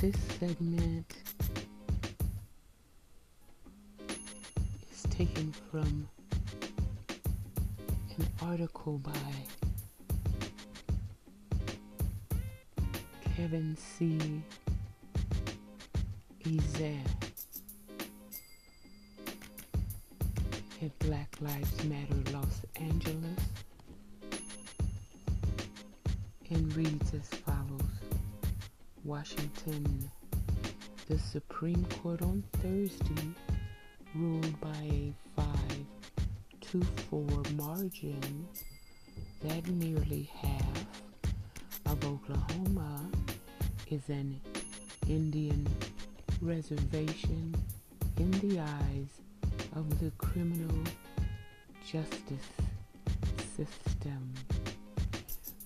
This segment is taken from an article by Kevin C. Ezan at Black Lives Matter Los Angeles and reads as follows Washington. The Supreme Court on Thursday ruled by a 5 to 4 margin that nearly half of Oklahoma is an Indian reservation in the eyes of the criminal justice system,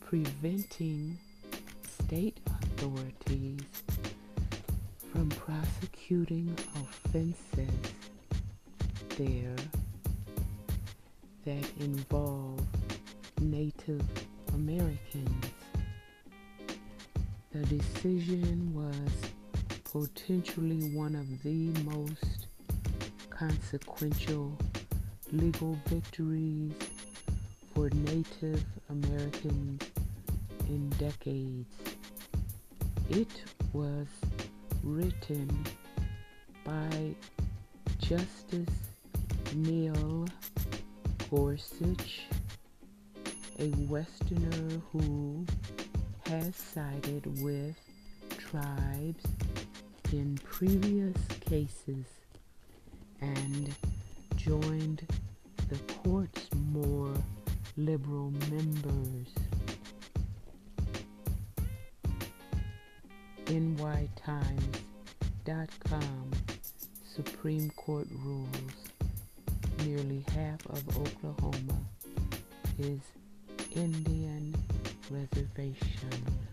preventing state authorities from prosecuting offenses there that involve Native Americans. The decision was potentially one of the most consequential legal victories for Native Americans in decades. It was written by Justice Neil Gorsuch, a Westerner who has sided with tribes in previous cases and joined the court's more liberal NYTimes.com Supreme Court rules nearly half of Oklahoma is Indian reservation.